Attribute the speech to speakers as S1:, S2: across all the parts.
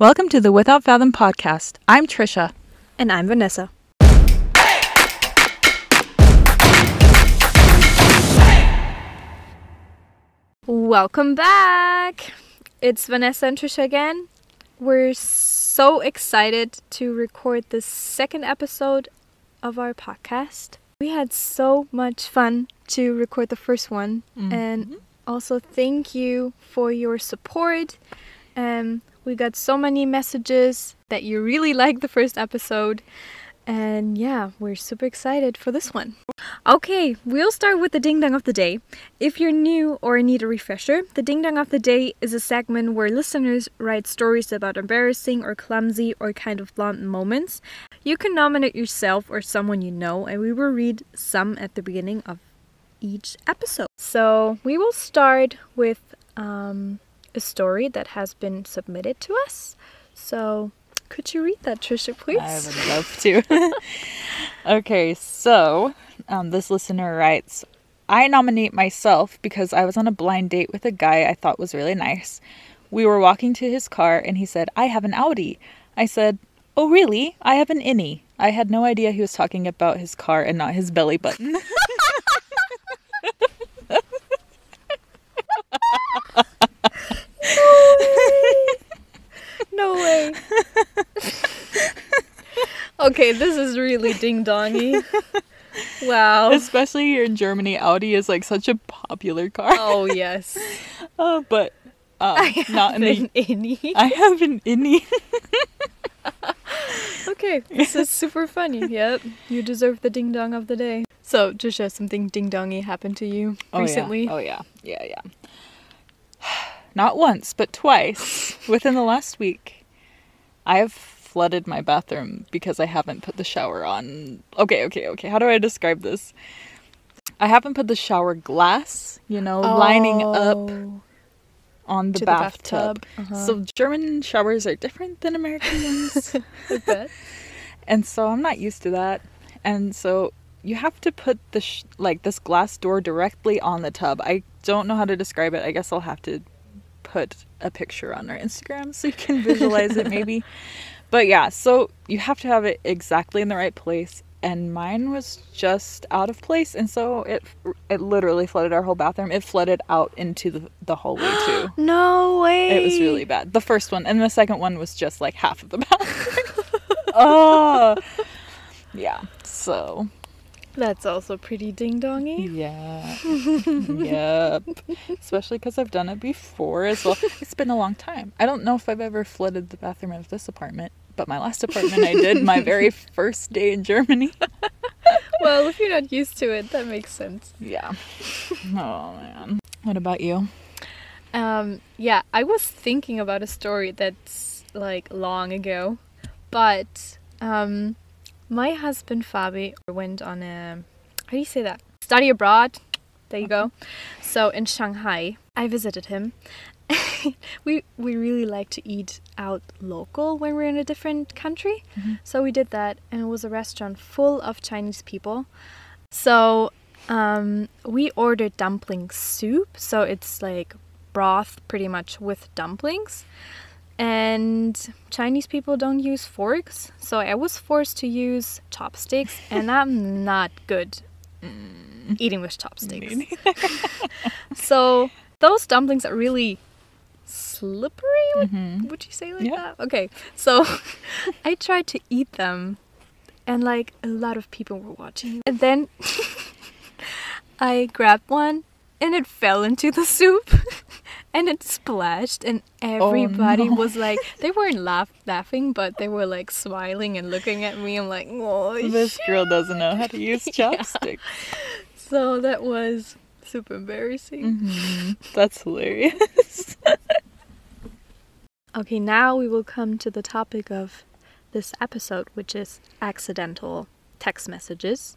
S1: Welcome to the Without Fathom podcast. I'm Trisha.
S2: And I'm Vanessa. Welcome back. It's Vanessa and Trisha again. We're so excited to record the second episode of our podcast. We had so much fun to record the first one, and also thank you for your support. Um, we got so many messages that you really liked the first episode, and yeah, we're super excited for this one. Okay, we'll start with the ding dong of the day. If you're new or need a refresher, the ding dong of the day is a segment where listeners write stories about embarrassing or clumsy or kind of blunt moments. You can nominate yourself or someone you know, and we will read some at the beginning of each episode. So we will start with um, a story that has been submitted to us. So could you read that, Trisha, please?
S1: I would love to. okay, so um, this listener writes I nominate myself because I was on a blind date with a guy I thought was really nice. We were walking to his car and he said, I have an Audi. I said, Oh, really? I have an innie. I had no idea he was talking about his car and not his belly button.
S2: No way. okay, this is really ding dongy. Wow.
S1: Especially here in Germany, Audi is like such a popular car.
S2: Oh yes.
S1: Uh, but uh, not in the.
S2: Innie.
S1: I have an innie.
S2: Okay, this is super funny. Yep, you deserve the ding dong of the day. So, Trisha, something ding dongy happened to you
S1: Oh,
S2: recently?
S1: Yeah. Oh yeah, yeah, yeah. Not once, but twice within the last week. I have flooded my bathroom because I haven't put the shower on. Okay, okay, okay. How do I describe this? I haven't put the shower glass, you know, lining up
S2: Oh,
S1: on the bathtub.
S2: the bathtub. Uh-huh.
S1: So German showers are different than American ones. And so I'm not used to that. And so you have to put the sh- like this glass door directly on the tub. I don't know how to describe it. I guess I'll have to put a picture on our Instagram so you can visualize it maybe. But yeah, so you have to have it exactly in the right place and mine was just out of place and so it it literally flooded our whole bathroom. It flooded out into the, the hallway too.
S2: No way.
S1: It was really bad. The first one and the second one was just like half of the bathroom. oh. Yeah. So,
S2: That's also pretty ding dongy.
S1: yeah. yep. Especially cuz I've done it before as well. It's been a long time. I don't know if I've ever flooded the bathroom of this apartment, but my last apartment I did my very first day in Germany.
S2: Well, if you're not used to it, that makes sense.
S1: Yeah. Oh man. What about you?
S2: Um, yeah, I was thinking about a story that's like long ago, but um, my husband Fabi went on a how do you say that study abroad. There you go. So in Shanghai, I visited him. we we really like to eat out local when we're in a different country. So we did that, and it was a restaurant full of Chinese people. So um, we ordered dumpling soup. So it's like broth pretty much with dumplings. And Chinese people don't use forks. So I was forced to use chopsticks, and I'm not good mm, eating with chopsticks. so those dumplings are really slippery. Would, mm-hmm. would you say like
S1: Yeah.
S2: that? Okay. So I tried to eat them, and like a lot of people were watching. And then I grabbed one, and it fell into the soup. And it splashed, and everybody
S1: no.
S2: was like, they weren't laugh- laughing, but they were like smiling and looking at me. I'm like, oh,
S1: This girl doesn't know how to use chopsticks.
S2: So that was super embarrassing.
S1: Mhm. That's hilarious.
S2: Okay, now we will come to the topic of this episode, which is accidental text messages.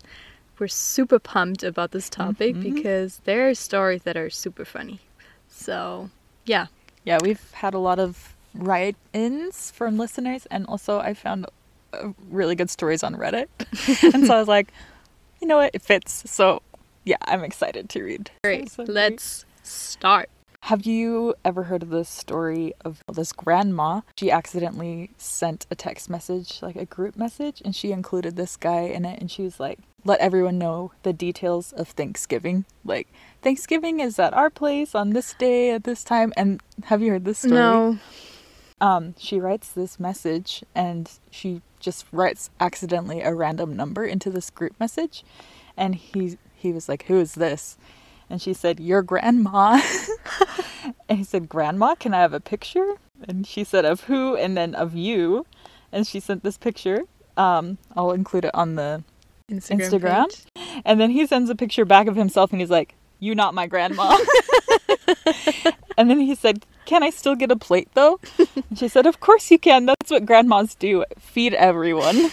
S2: We're super pumped about this topic because there are stories that are super funny. So, yeah.
S1: Yeah, we've had a lot of write-ins from listeners, and also I found uh, really good stories on Reddit, and so I was like, you know what, it fits. So, yeah, I'm excited to read.
S2: Great.
S1: So great.
S2: Let's start.
S1: Have you ever heard of this story of this grandma? She accidentally sent a text message, like a group message, and she included this guy in it, and she was like, let everyone know the details of Thanksgiving. Like, Thanksgiving is at our place on this day at this time. And have you heard this story?
S2: No.
S1: Um, she writes this message and she just writes accidentally a random number into this group message. And he he was like, Who is this? And she said, Your grandma. and he said, Grandma, can I have a picture? And she said, Of who? And then of you. And she sent this picture. Um, I'll include it on the
S2: Instagram.
S1: Instagram. And then he sends a picture back of himself and he's like, You not my grandma. and then he said, Can I still get a plate though? And she said, Of course you can. That's what grandmas do feed everyone.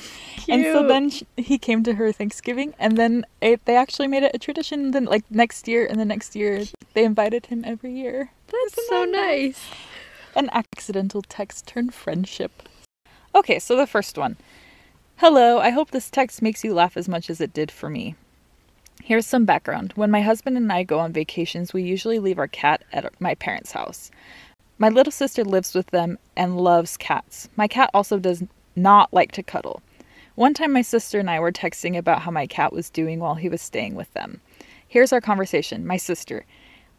S1: And so then sh he came to her Thanksgiving, and then it, they actually made it a tradition. Then, like next year and the next year, they invited him every year.
S2: That's
S1: Isn't
S2: so
S1: that
S2: nice.
S1: An accidental text turned friendship. Okay, so the first one. Hello, I hope this text makes you laugh as much as it did for me. Here's some background. When my husband and I go on vacations, we usually leave our cat at my parents' house. My little sister lives with them and loves cats. My cat also does not like to cuddle. One time, my sister and I were texting about how my cat was doing while he was staying with them. Here's our conversation. My sister,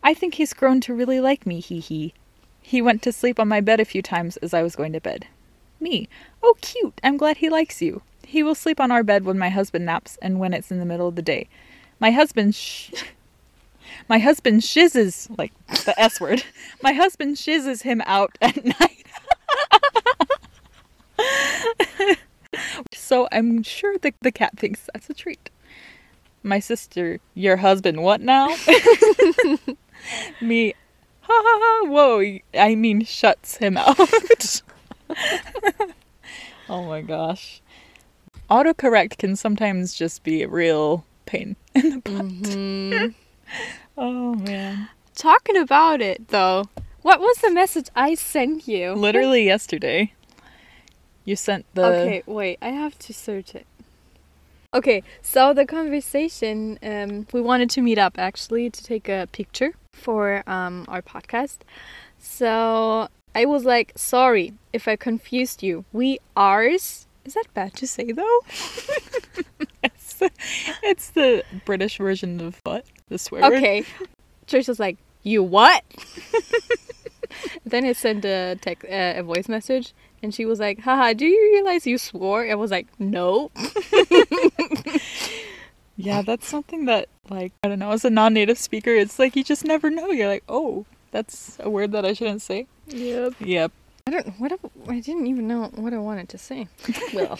S1: I think he's grown to really like me, hee hee. He went to sleep on my bed a few times as I was going to bed. Me, oh, cute, I'm glad he likes you. He will sleep on our bed when my husband naps and when it's in the middle of the day. My husband sh- My husband shizzes like the S word. My husband shizzes him out at night. so I'm sure the, the cat thinks that's a treat. My sister, your husband, what now? Me, ha ha ha, whoa, I mean, shuts him out. oh my gosh. Autocorrect can sometimes just be a real pain in the butt.
S2: Mhm.
S1: Oh man.
S2: Talking about it though, what was the message I sent you?
S1: Literally yesterday, you sent the.
S2: Okay, wait, I have to search it. Okay, so the conversation, um, we wanted to meet up actually to take a picture for um, our podcast. So I was like, sorry if I confused you. We ours. Is that bad to say though?
S1: It's the, it's the British version of what? The swear word?
S2: Okay. Trish was like, you what? then I sent a text, uh, a voice message, and she was like, haha, do you realize you swore? I was like, no.
S1: Yeah, that's something that, like, I don't know, as a non native speaker, it's like you just never know. You're like, oh, that's a word that I shouldn't say.
S2: Yep.
S1: Yep.
S2: I don't. What? I didn't even know what I wanted to say. Well,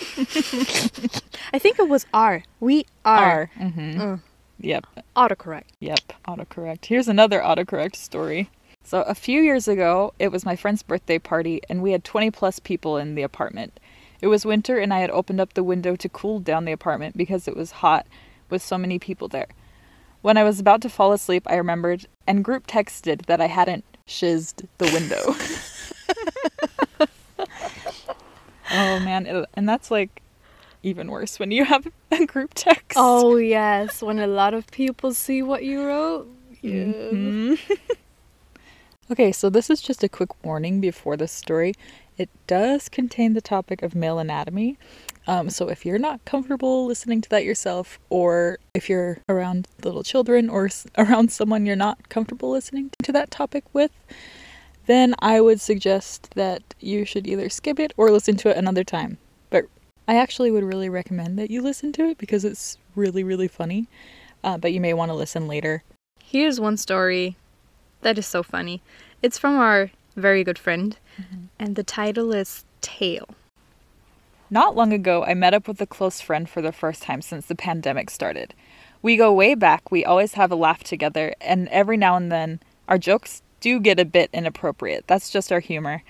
S2: I think it was R. We are.
S1: R. Mm-hmm.
S2: Uh,
S1: Yep.
S2: autocorrect.
S1: Yep. Autocorrect. Here's another autocorrect story. So, a few years ago, it was my friend's birthday party, and we had 20 plus people in the apartment. It was winter, and I had opened up the window to cool down the apartment because it was hot with so many people there. When I was about to fall asleep, I remembered and group texted that I hadn't shizzed the window. oh man, it- and that's like even worse when you have a group text.
S2: Oh yes, when a lot of people see what you wrote. Yeah.
S1: Mhm. okay, so this is just a quick warning before this story. It does contain the topic of male anatomy. Um, so if you're not comfortable listening to that yourself, or if you're around little children or s- around someone you're not comfortable listening to that topic with, then I would suggest that you should either skip it or listen to it another time. But I actually would really recommend that you listen to it because it's really, really funny. Uh, but you may want to listen later.
S2: Here's one story that is so funny. It's from our very good friend, mm-hmm. and the title is Tale.
S1: Not long ago, I met up with a close friend for the first time since the pandemic started. We go way back, we always have a laugh together, and every now and then, our jokes do get a bit inappropriate. That's just our humor.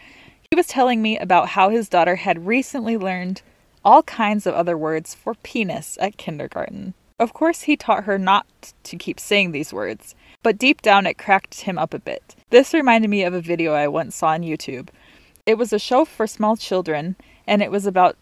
S1: He was telling me about how his daughter had recently learned all kinds of other words for penis at kindergarten. Of course, he taught her not to keep saying these words, but deep down it cracked him up a bit. This reminded me of a video I once saw on YouTube. It was a show for small children, and it was about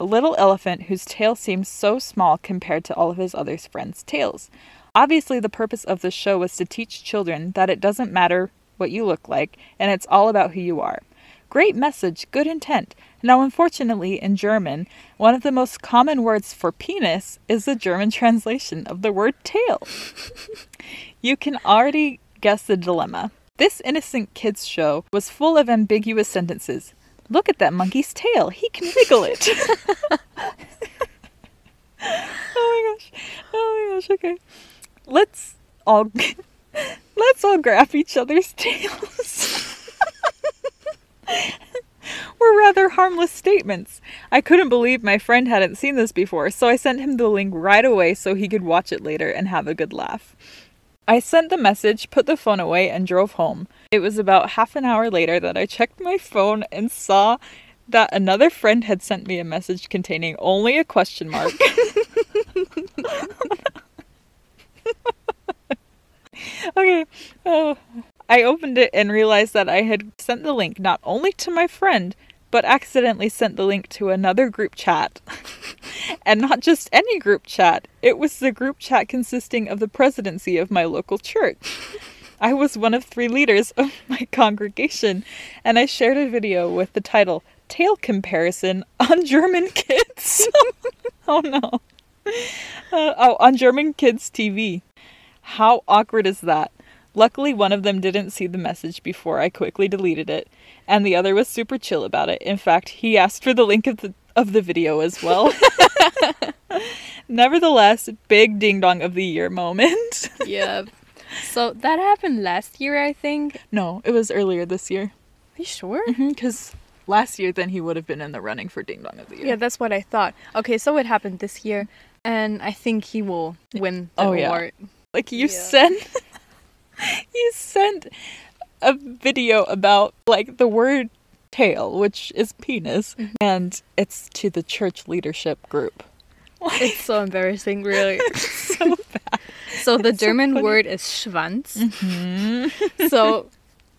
S1: a little elephant whose tail seemed so small compared to all of his other friends' tails. Obviously, the purpose of the show was to teach children that it doesn't matter what you look like, and it's all about who you are. Great message, good intent. Now, unfortunately, in German, one of the most common words for penis is the German translation of the word tail. you can already guess the dilemma. This innocent kids show was full of ambiguous sentences. Look at that monkey's tail. He can wiggle it. oh my gosh. Oh my gosh. Okay. Let's all let's all grab each other's tails. Were rather harmless statements. I couldn't believe my friend hadn't seen this before, so I sent him the link right away so he could watch it later and have a good laugh. I sent the message, put the phone away, and drove home. It was about half an hour later that I checked my phone and saw that another friend had sent me a message containing only a question mark. okay. Oh. I opened it and realized that I had sent the link not only to my friend, but accidentally sent the link to another group chat. and not just any group chat, it was the group chat consisting of the presidency of my local church. I was one of three leaders of my congregation, and I shared a video with the title Tail Comparison on German Kids. oh no. Uh, oh, on German Kids TV. How awkward is that? Luckily, one of them didn't see the message before I quickly deleted it, and the other was super chill about it. In fact, he asked for the link of the, of the video as well. Nevertheless, big ding dong of the year moment.
S2: yeah. So that happened last year, I think.
S1: No, it was earlier this year.
S2: Are you sure?
S1: Because mm-hmm, last year, then he would have been in the running for ding dong of the year.
S2: Yeah, that's what I thought. Okay, so it happened this year, and I think he will win the
S1: Oh,
S2: award.
S1: yeah. Like you
S2: Yeah.
S1: sent, you sent a video about like the word tail, which is penis,
S2: Mm-hmm.
S1: and it's to the church leadership group.
S2: It's so embarrassing, really.
S1: so bad.
S2: So the
S1: It's
S2: German
S1: funny.
S2: word is Schwanz.
S1: Mhm.
S2: So,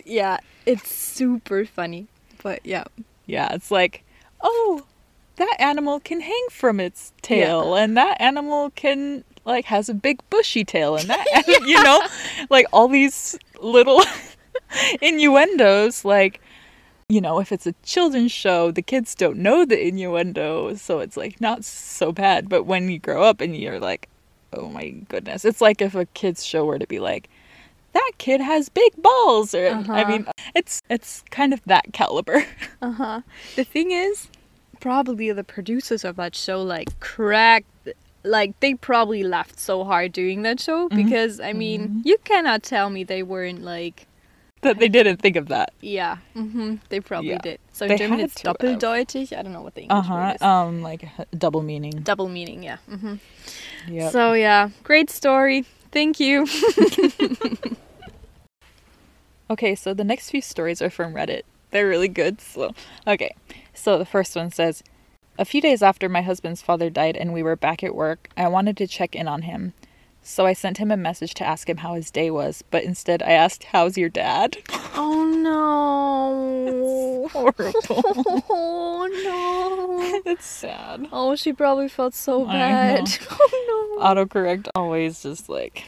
S2: yeah, it's super funny. But yeah,
S1: Yeah, it's like, oh, that animal can hang from its tail, and that animal can like has a big bushy tail, and that you know, like all these little innuendos, like. You know, if it's a children's show, the kids don't know the innuendo, so it's like not so bad. But when you grow up and you're like, oh my goodness, it's like if a kids show were to be like, that kid has big balls, or I
S2: Uh-huh.
S1: mean, it's it's kind of that caliber.
S2: uh huh. The thing is, probably the producers of that show like cracked. Like they probably laughed so hard doing that show because I mean you cannot tell me they weren't like
S1: that they didn't think of that.
S2: yeah mm-hmm, they probably
S1: Yeah.
S2: did so in
S1: They
S2: German it's doppeldeutig I don't know what the English
S1: Uh huh.
S2: word is
S1: Um, like double meaning.
S2: double meaning yeah Mm-hmm.
S1: Yeah.
S2: so yeah great story thank you
S1: okay, so the next few stories are from Reddit. They're really good. So, okay. So the first one says, a few days after my husband's father died and we were back at work, I wanted to check in on him. So I sent him a message to ask him how his day was, but instead I asked, "How's your dad?"
S2: oh no
S1: Horrible.
S2: oh no
S1: it's sad.
S2: oh she probably felt so bad oh no
S1: Autocorrect always just like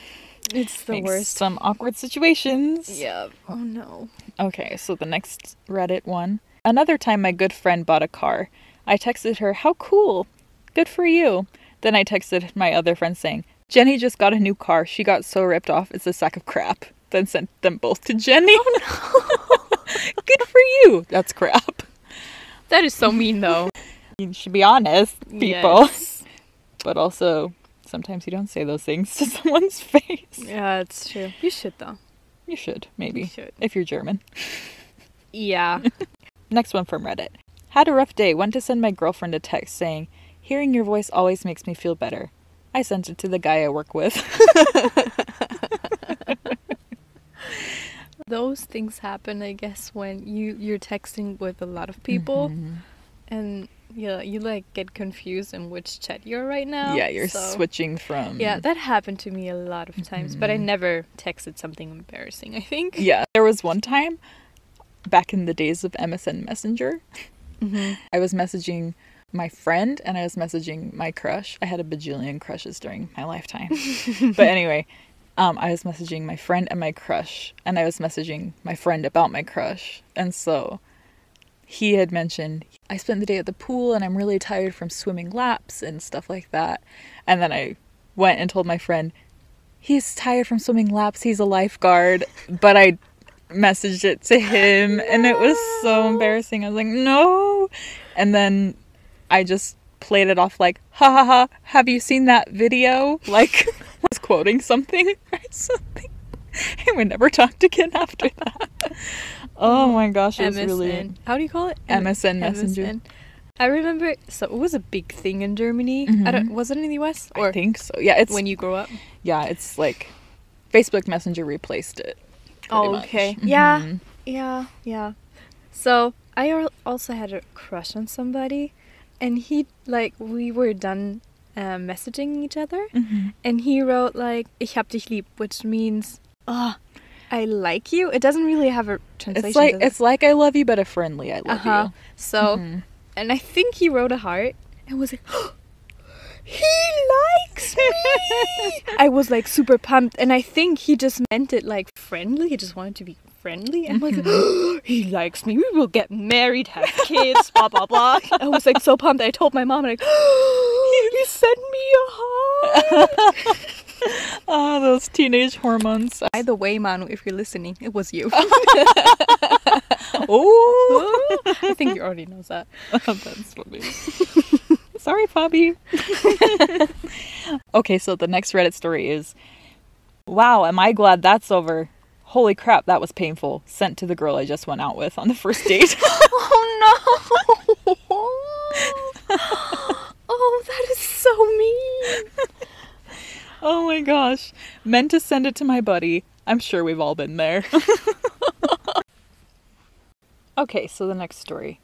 S2: it's the
S1: makes
S2: worst
S1: some awkward situations.
S2: yeah oh no
S1: Okay, so the next Reddit one. Another time my good friend bought a car. I texted her, How cool! Good for you. Then I texted my other friend saying, Jenny just got a new car. She got so ripped off, it's a sack of crap. Then sent them both to Jenny. Oh, good for you. That's crap.
S2: that is so mean though
S1: You should be honest, people.
S2: Yes.
S1: But also, sometimes you don't say those things to someone's face.
S2: yeah it's true you should though
S1: You should, maybe.
S2: You should.
S1: If you're German.
S2: yeah
S1: Next one from Reddit. Had a rough day. Went to send my girlfriend a text saying, Hearing your voice always makes me feel better. I sent it to the guy I work with.
S2: those things happen i guess when you you're texting with a lot of people
S1: Mhm.
S2: and yeah you like get confused in which chat you're right now
S1: Yeah, you're
S2: so-
S1: switching from.
S2: yeah that happened to me a lot of times but i
S1: Mhm.
S2: never texted something embarrassing i think
S1: Yeah. There was one time back in the days of MSN Messenger,
S2: hmm
S1: I was messaging my friend and I was messaging my crush. I had a bajillion crushes during my lifetime. but anyway, um, I was messaging my friend and my crush, and I was messaging my friend about my crush. And so he had mentioned, I spent the day at the pool and I'm really tired from swimming laps and stuff like that. And then I went and told my friend, he's tired from swimming laps, he's a lifeguard. But I messaged it to him and it was so embarrassing. I was like, no. And then I just played it off like, ha ha ha, have you seen that video? Like, was quoting something or something. And we never talked again after that. Oh my gosh, it was really
S2: How do you call it?
S1: MSN Messenger.
S2: MSN. I remember, so it was a big thing in Germany. I mm-hmm. don't, was it in the US or I
S1: think so. Yeah, it's
S2: when you grow up?
S1: yeah, it's like Facebook Messenger replaced it. Pretty much.
S2: okay. Yeah.
S1: Mhm.
S2: Yeah, yeah. So I also had a crush on somebody, and he like we were done uh, messaging each other,
S1: Mhm.
S2: and he wrote like "Ich hab dich lieb," which means "Oh, I like you." It doesn't really have a translation.
S1: It's like it's like I love you, but a friendly I love
S2: uh-huh. So,
S1: Mhm.
S2: and I think he wrote a heart and was like. He likes me. I was like super pumped, and I think he just meant it like friendly. He just wanted to be friendly, and like oh, he likes me. We will get married, have kids, blah blah blah. I was like so pumped. I told my mom and like, he sent me a heart.
S1: Oh, ah, those teenage hormones.
S2: By the way, Manu, if you're listening, it was you.
S1: oh,
S2: I think you already knows that.
S1: that's funny. Sorry, Bobby. okay, so the next Reddit story is Wow, am I glad that's over? Holy crap, that was painful. Sent to the girl I just went out with on the first date.
S2: Oh no! oh, that is so mean.
S1: oh my gosh. Meant to send it to my buddy. I'm sure we've all been there. okay, so the next story.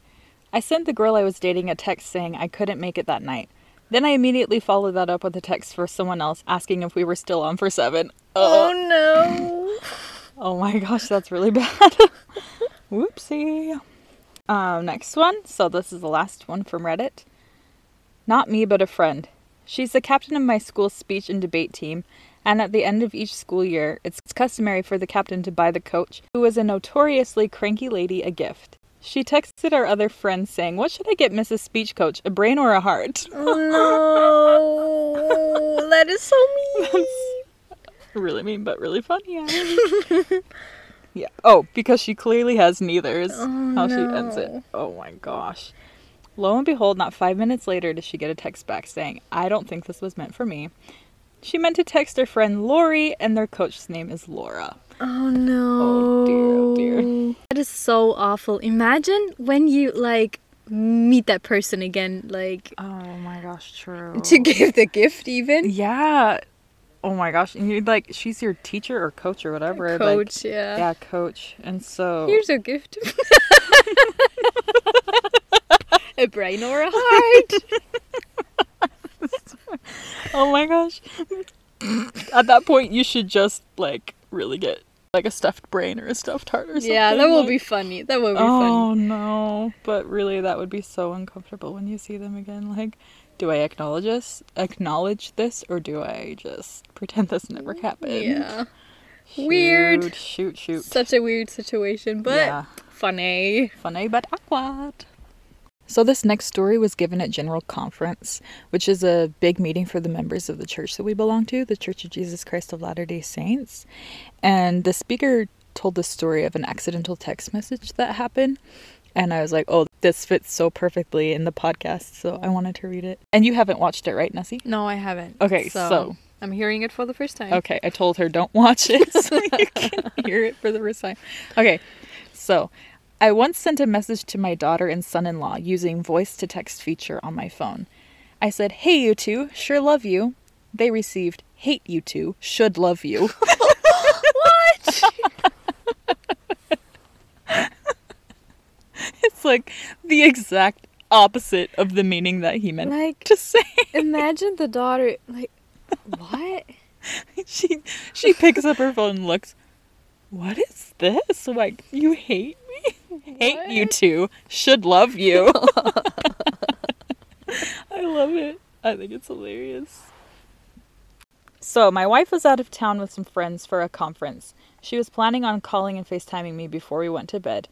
S1: I sent the girl I was dating a text saying I couldn't make it that night. Then I immediately followed that up with a text for someone else asking if we were still on for seven.
S2: Oh
S1: Oh,
S2: no!
S1: oh my gosh, that's really bad. Whoopsie. Um, next one. So this is the last one from Reddit. Not me, but a friend. She's the captain of my school's speech and debate team, and at the end of each school year, it's customary for the captain to buy the coach, who is a notoriously cranky lady, a gift. She texted our other friend saying, What should I get Mrs. Speech Coach, a brain or a heart?
S2: Oh no! that is so mean.
S1: really mean, but really funny. yeah. Oh, because she clearly has neither, is
S2: Oh,
S1: how she ends it. Oh my gosh. Lo and behold, not five minutes later does she get a text back saying, I don't think this was meant for me. She meant to text her friend Lori, and their coach's name is Laura.
S2: Oh no!
S1: Oh, dear, oh, dear.
S2: That is so awful. Imagine when you like meet that person again, like
S1: Oh my gosh, true.
S2: to give the gift even.
S1: yeah. Oh my gosh. And you're like, she's your teacher or coach or whatever. like-
S2: Coach, yeah.
S1: yeah, coach. And so.
S2: Here's a gift. a brain or a heart.
S1: Oh my gosh. At that point, you should just like really get like a stuffed brain or a stuffed heart or something.
S2: yeah, that will
S1: like-
S2: be funny. That will be oh, funny.
S1: Oh no! But really, that would be so uncomfortable when you see them again. Like, do I acknowledge this? Acknowledge this, or do I just pretend this never mm, happened?
S2: Yeah. Weird.
S1: Shoot, shoot, shoot.
S2: Such a weird situation, but
S1: yeah,
S2: funny.
S1: funny but awkward. So this next story was given at General Conference, which is a big meeting for the members of the church that we belong to, the Church of Jesus Christ of Latter-day Saints. And the speaker told the story of an accidental text message that happened. And I was like, oh, this fits so perfectly in the podcast, so I wanted to read it. And you haven't watched it, right, Nessie?
S2: No, I haven't.
S1: Okay, so-
S2: I'm hearing it for the first time.
S1: Okay, I told her don't watch it so you can hear it for the first time. Okay, so I once sent a message to my daughter and son in law using voice to text feature on my phone. I said, Hey, you two, sure love you. They received, Hate you two, should love you.
S2: What?
S1: it's like the exact opposite of the meaning that he meant
S2: like,
S1: to say.
S2: imagine the daughter, like, what?
S1: she she picks up her phone and looks, What is this? Like, you hate me? Hate you
S2: What?
S1: two. Should love you. I love it. I think it's hilarious. So, my wife was out of town with some friends for a conference. She was planning on calling and FaceTiming me before we went to bed.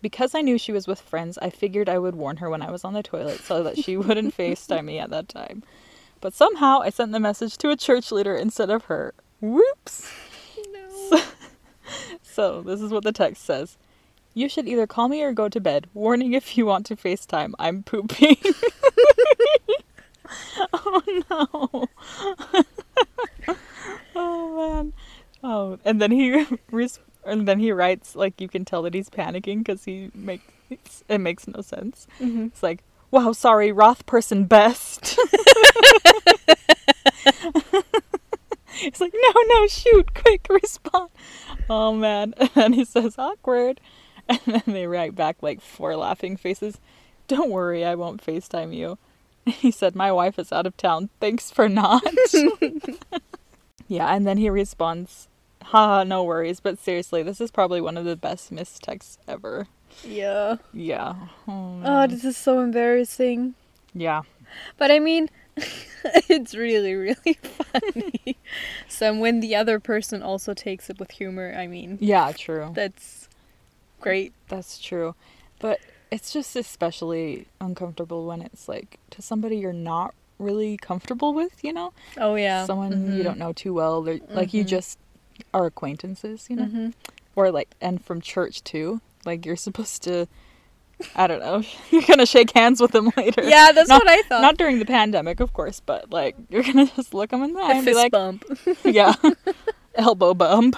S1: Because I knew she was with friends, I figured I would warn her when I was on the toilet so that she wouldn't FaceTime me at that time. But somehow I sent the message to a church leader instead of her. Whoops!
S2: No.
S1: So, this is what the text says You should either call me or go to bed. Warning if you want to FaceTime. I'm pooping. oh no. oh man. Oh, and then he res- and then he writes like you can tell that he's panicking because he makes it makes no sense.
S2: Mhm.
S1: It's like, wow, sorry, Roth person best. He's like, no, no, shoot, quick, respond. Oh man. And he says, awkward. And then they write back like four laughing faces. Don't worry, I won't FaceTime you. He said, my wife is out of town. Thanks for not. yeah, and then he responds, haha, no worries. But seriously, this is probably one of the best missed texts ever.
S2: Yeah.
S1: Yeah. Oh,
S2: Oh, this is so embarrassing.
S1: yeah.
S2: But I mean, it's really, really funny. so when the other person also takes it with humor, I mean,
S1: Yeah, true.
S2: that's great.
S1: That's true. But it's just especially uncomfortable when it's like to somebody you're not really comfortable with, you know?
S2: Oh yeah.
S1: Someone you
S2: Mhm.
S1: don't know too well. They're like you
S2: Mhm.
S1: just are acquaintances, you know?
S2: Mhm.
S1: Or like and from church too. Like you're supposed to I don't know. You're gonna shake hands with them later.
S2: Yeah, that's
S1: Not-
S2: what I thought.
S1: Not during the pandemic, of course, but like you're gonna just look them in the eye and be like,
S2: bump.
S1: yeah. Elbow bump.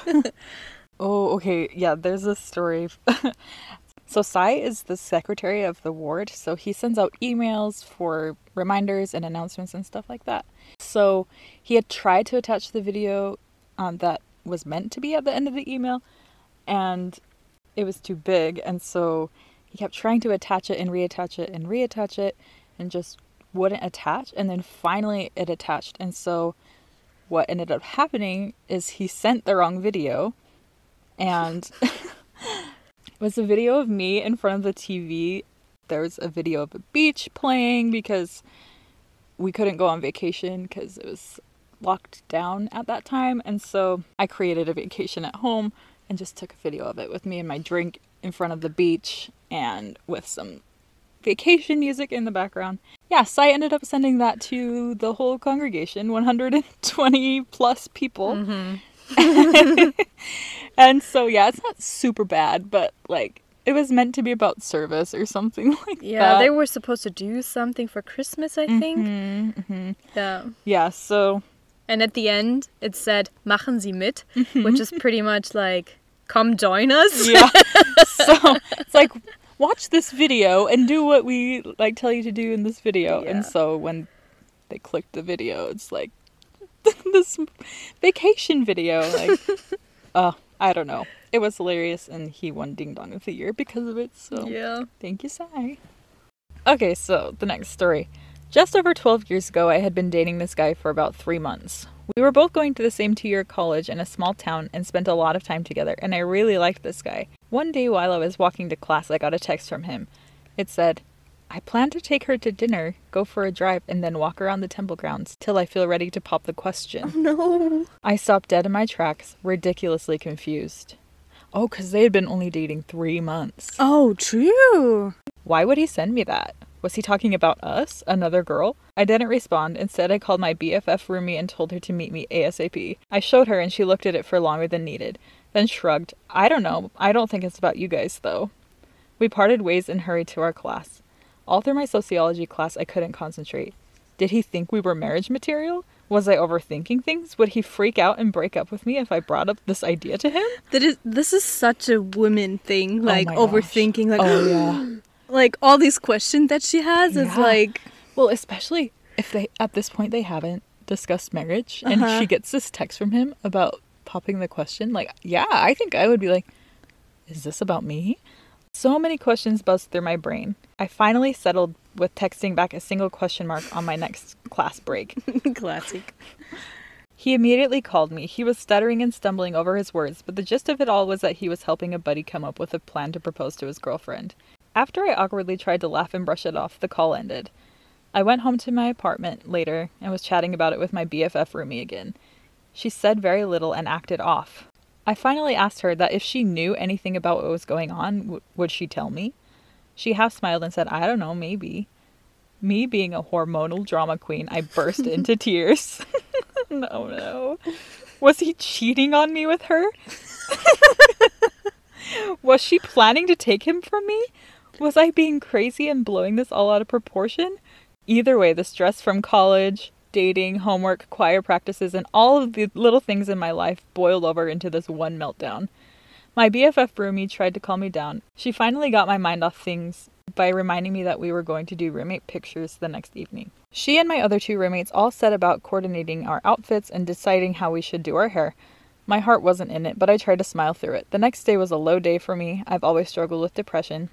S1: Oh, okay. Yeah, there's this story. so Sai is the secretary of the ward, so he sends out emails for reminders and announcements and stuff like that. So he had tried to attach the video um, that was meant to be at the end of the email, and it was too big, and so he kept trying to attach it and reattach it and reattach it, and just wouldn't attach. And then finally it attached, and so what ended up happening is he sent the wrong video and it was a video of me in front of the TV. There was a video of a beach playing because we couldn't go on vacation because it was locked down at that time. And so I created a vacation at home and just took a video of it with me and my drink in front of the beach and with some vacation music in the background. Yeah, so I ended up sending that to the whole congregation, 120 plus people.
S2: Mhm.
S1: And so yeah, it's not super bad, but like it was meant to be about service or something like
S2: Yeah,
S1: that.
S2: they were supposed to do something for Christmas, I think.
S1: Mhm, mhm.
S2: Yeah.
S1: Yeah, so
S2: And at the end, it said "Machen Sie mit,"
S1: Mm-hmm.
S2: which is pretty much like "Come join us."
S1: yeah. so it's like watch this video and do what we like tell you to do in this video.
S2: Yeah.
S1: And so when they clicked the video, it's like this vacation video like uh I don't know. It was hilarious and he won Ding Dong of the Year because of it. So
S2: Yeah.
S1: Thank you, Sai. Okay, so the next story. Just over 12 years ago, I had been dating this guy for about three months. We were both going to the same two year college in a small town and spent a lot of time together, and I really liked this guy. One day while I was walking to class, I got a text from him. It said, I plan to take her to dinner, go for a drive, and then walk around the temple grounds till I feel ready to pop the question.
S2: Oh, no.
S1: I stopped dead in my tracks, ridiculously confused. Oh, because they had been only dating three months.
S2: Oh, true.
S1: Why would he send me that? Was he talking about us, another girl? I didn't respond. Instead, I called my BFF roomie and told her to meet me ASAP. I showed her and she looked at it for longer than needed, then shrugged. I don't know. I don't think it's about you guys, though. We parted ways and hurried to our class. All through my sociology class, I couldn't concentrate. Did he think we were marriage material? Was I overthinking things? Would he freak out and break up with me if I brought up this idea to him?
S2: That is. This is such a woman thing, like
S1: Oh my gosh.
S2: overthinking, like
S1: Oh, yeah.
S2: like all these questions that she has is
S1: Yeah.
S2: like,
S1: Well, especially if they at this point they haven't discussed marriage and
S2: Uh-huh.
S1: she gets this text from him about popping the question. Like, yeah, I think I would be like, is this about me? So many questions buzzed through my brain. I finally settled with texting back a single question mark on my next class break.
S2: classic.
S1: He immediately called me. He was stuttering and stumbling over his words, but the gist of it all was that he was helping a buddy come up with a plan to propose to his girlfriend. After I awkwardly tried to laugh and brush it off, the call ended. I went home to my apartment later and was chatting about it with my BFF roomie again. She said very little and acted off. I finally asked her that if she knew anything about what was going on, w- would she tell me? She half smiled and said, I don't know, maybe. Me being a hormonal drama queen, I burst into tears. no, no. Was he cheating on me with her? Was she planning to take him from me? Was I being crazy and blowing this all out of proportion? Either way, the stress from college, dating, homework, choir practices, and all of the little things in my life boiled over into this one meltdown. My BFF roomie tried to calm me down. She finally got my mind off things by reminding me that we were going to do roommate pictures the next evening. She and my other two roommates all set about coordinating our outfits and deciding how we should do our hair. My heart wasn't in it, but I tried to smile through it. The next day was a low day for me. I've always struggled with depression.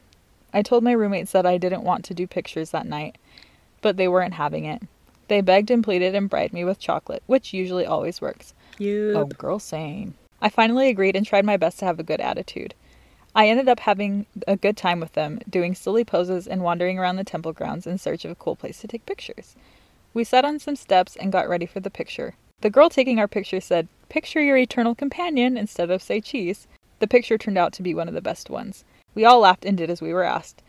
S1: I told my roommates that I didn't want to do pictures that night, but they weren't having it. They begged and pleaded and bribed me with chocolate, which usually always works.
S2: You.
S1: Oh, girl, same. I finally agreed and tried my best to have a good attitude. I ended up having a good time with them, doing silly poses and wandering around the temple grounds in search of a cool place to take pictures. We sat on some steps and got ready for the picture. The girl taking our picture said, Picture your eternal companion instead of say cheese. The picture turned out to be one of the best ones. We all laughed and did as we were asked.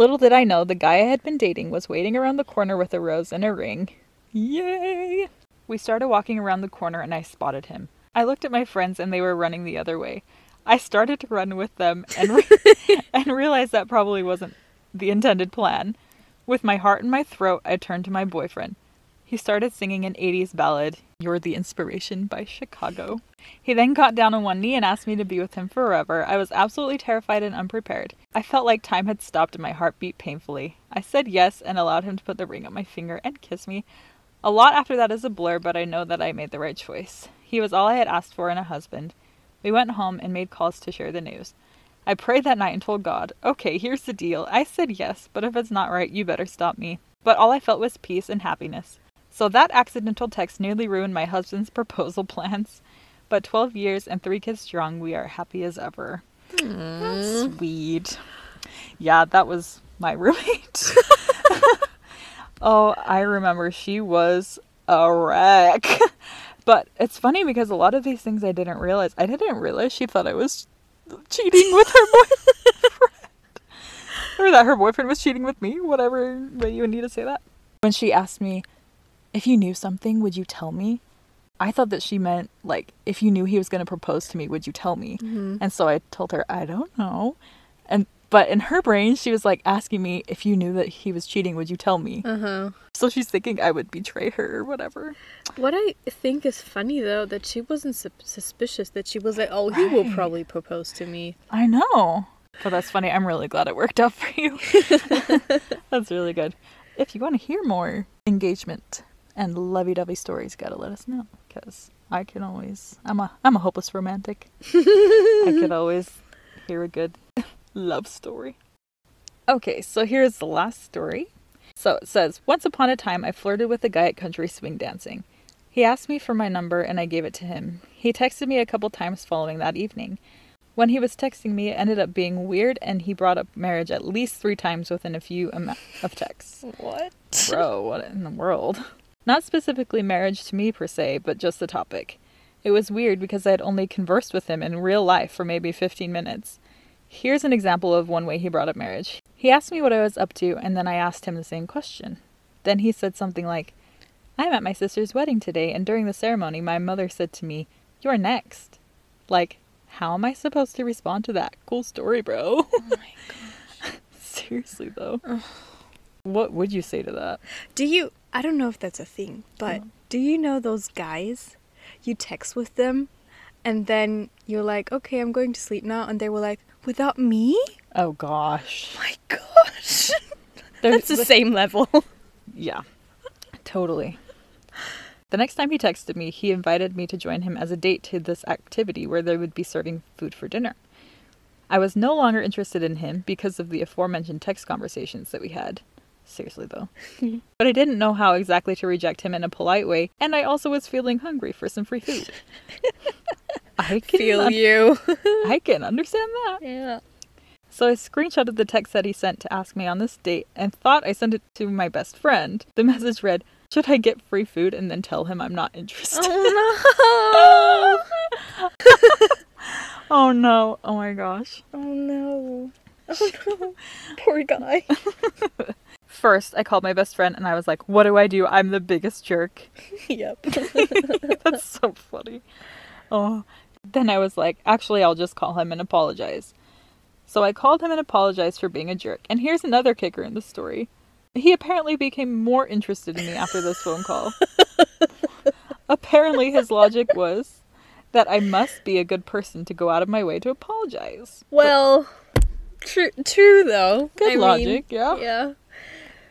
S1: Little did I know the guy I had been dating was waiting around the corner with a rose and a ring. Yay! We started walking around the corner and I spotted him. I looked at my friends and they were running the other way. I started to run with them and re- and realized that probably wasn't the intended plan. With my heart in my throat, I turned to my boyfriend. He started singing an 80s ballad, You're the Inspiration by Chicago. He then got down on one knee and asked me to be with him forever. I was absolutely terrified and unprepared. I felt like time had stopped and my heart beat painfully. I said yes and allowed him to put the ring on my finger and kiss me. A lot after that is a blur, but I know that I made the right choice. He was all I had asked for in a husband. We went home and made calls to share the news. I prayed that night and told God, okay, here's the deal. I said yes, but if it's not right, you better stop me. But all I felt was peace and happiness. So that accidental text nearly ruined my husband's proposal plans. But 12 years and three kids strong, we are happy as ever. That's sweet. Yeah, that was my roommate. oh, I remember she was a wreck. but it's funny because a lot of these things I didn't realize. I didn't realize she thought I was cheating with her boyfriend. or that her boyfriend was cheating with me, whatever way you would need to say that. When she asked me, if you knew something, would you tell me? I thought that she meant, like, if you knew he was going to propose to me, would you tell me? And so I told her, I don't know. And but in her brain, she was like asking me if you knew that he was cheating, would you tell me?
S2: Uh huh.
S1: So she's thinking I would betray her or whatever.
S2: What I think is funny though that she wasn't su- suspicious. That she was like, "Oh, he will probably propose to me."
S1: I know. But that's funny. I'm really glad it worked out for you. that's really good. If you want to hear more engagement and lovey-dovey stories, gotta let us know because I can always. I'm a I'm a hopeless romantic. I could always hear a good love story. Okay, so here's the last story. So it says, Once upon a time, I flirted with a guy at country swing dancing. He asked me for my number and I gave it to him. He texted me a couple times following that evening. When he was texting me, it ended up being weird and he brought up marriage at least three times within a few am- of texts.
S2: What?
S1: Bro, what in the world? Not specifically marriage to me per se, but just the topic. It was weird because I had only conversed with him in real life for maybe 15 minutes. Here's an example of one way he brought up marriage. He asked me what I was up to, and then I asked him the same question. Then he said something like, I'm at my sister's wedding today, and during the ceremony, my mother said to me, You're next. Like, how am I supposed to respond to that? Cool story, bro.
S2: Oh my god.
S1: Seriously, though. What would you say to that?
S2: Do you? I don't know if that's a thing, but mm. do you know those guys? You text with them, and then you're like, "Okay, I'm going to sleep now," and they were like, "Without me?"
S1: Oh gosh.
S2: Oh my gosh. That's the same level.
S1: Yeah, totally. The next time he texted me, he invited me to join him as a date to this activity where they would be serving food for dinner. I was no longer interested in him because of the aforementioned text conversations that we had. Seriously, though. but I didn't know how exactly to reject him in a polite way, and I also was feeling hungry for some free food. I can
S2: Feel
S1: un-
S2: you.
S1: I can understand that.
S2: yeah.
S1: So I screenshotted the text that he sent to ask me on this date and thought I sent it to my best friend. The message read, Should I get free food and then tell him I'm not interested?
S2: Oh no!
S1: oh no. Oh my gosh.
S2: oh no! Oh no! Poor guy.
S1: First, I called my best friend and I was like, What do I do? I'm the biggest jerk.
S2: yep.
S1: That's so funny. Oh. Then I was like, Actually, I'll just call him and apologize. So I called him and apologized for being a jerk. And here's another kicker in the story. He apparently became more interested in me after this phone call. apparently, his logic was that I must be a good person to go out of my way to apologize.
S2: Well, true. True though.
S1: Good
S2: I mean,
S1: logic, yeah.
S2: Yeah.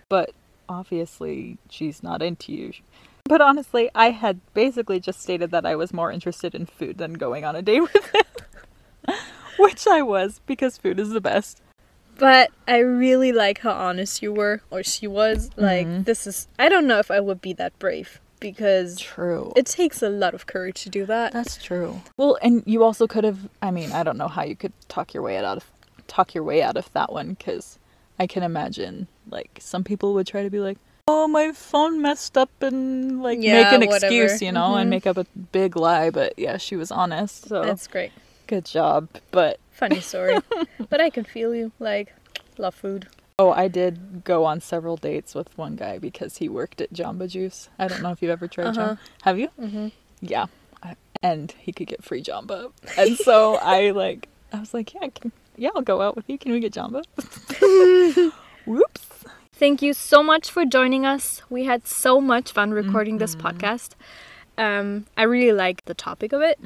S1: But obviously, she's not into you. But honestly, I had basically just stated that I was more interested in food than going on a date with him. Which I was, because food is the best.
S2: But I really like how honest you were, or she was. Like,
S1: Mhm.
S2: this is. I don't know if I would be that brave because
S1: True.
S2: it takes a lot of courage to do that.
S1: That's true. Well, and you also could have. I mean, I don't know how you could talk your way out of talk your way out of that one because I can imagine like some people would try to be like, "Oh, my phone messed up," and like
S2: Yeah,
S1: make an
S2: whatever.
S1: excuse, you know,
S2: Mhm.
S1: and make up a big lie. But yeah, she was honest, so
S2: That's great.
S1: good job. But
S2: Funny story. but I can feel you. Like, love food.
S1: oh, I did go on several dates with one guy because he worked at Jamba Juice. I don't know if you've ever tried
S2: Uh-huh.
S1: Jamba. Have you?
S2: Mm-hmm.
S1: Yeah. I- And he could get free Jamba. And so I like I was like, yeah, can, yeah, I'll go out with you. Can we get Jamba? Whoops.
S2: Thank you so much for joining us. We had so much fun recording this podcast. Um, I really like the topic of it.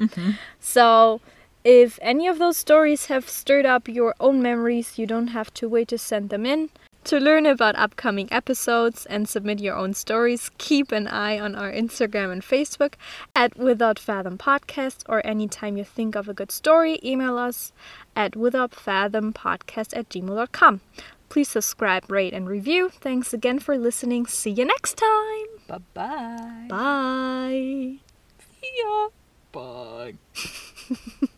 S2: So, if any of those stories have stirred up your own memories, you don't have to wait to send them in. To learn about upcoming episodes and submit your own stories, keep an eye on our Instagram and Facebook at Without Fathom Podcast, or anytime you think of a good story, email us at withoutfathompodcast at gmail.com. Please subscribe, rate, and review. Thanks again for listening. See you next time.
S1: Bye-bye.
S2: Bye.
S1: See ya. Bye.